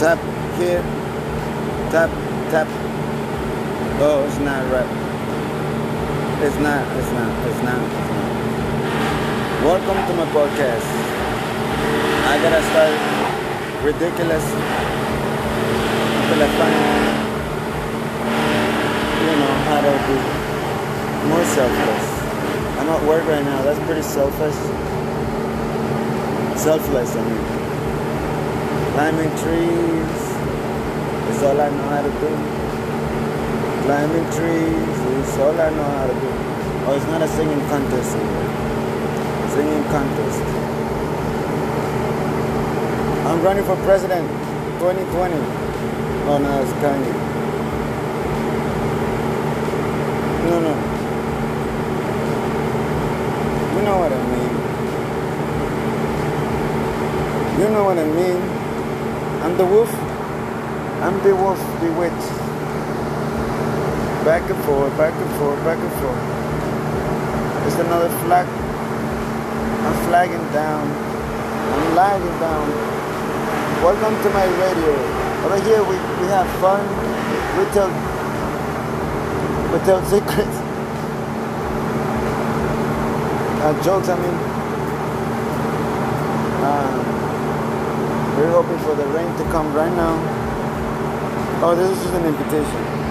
Tap here. Tap, tap. Oh, it's not right. It's not, it's not, it's not, it's not. Welcome to my podcast. I gotta start ridiculous find, you know, how to be more selfless. I'm at work right now. That's pretty selfish. Selfless, I mean. Climbing trees is all I know how to do. Climbing trees is all I know how to do. Oh, it's not a singing contest here. Singing contest. I'm running for president 2020. Oh no, it's Kanye. No, no. You know what I mean. You know what I mean. I'm the wolf. I'm the wolf bewitched. Back and forth, back and forth, back and forth. It's another flag. I'm flagging down. I'm lagging down. Welcome to my radio. Over here we, we have fun. We tell we tell secrets. Uh, jokes, I mean. Uh, we're hoping for the rain to come right now. Oh, this is just an invitation.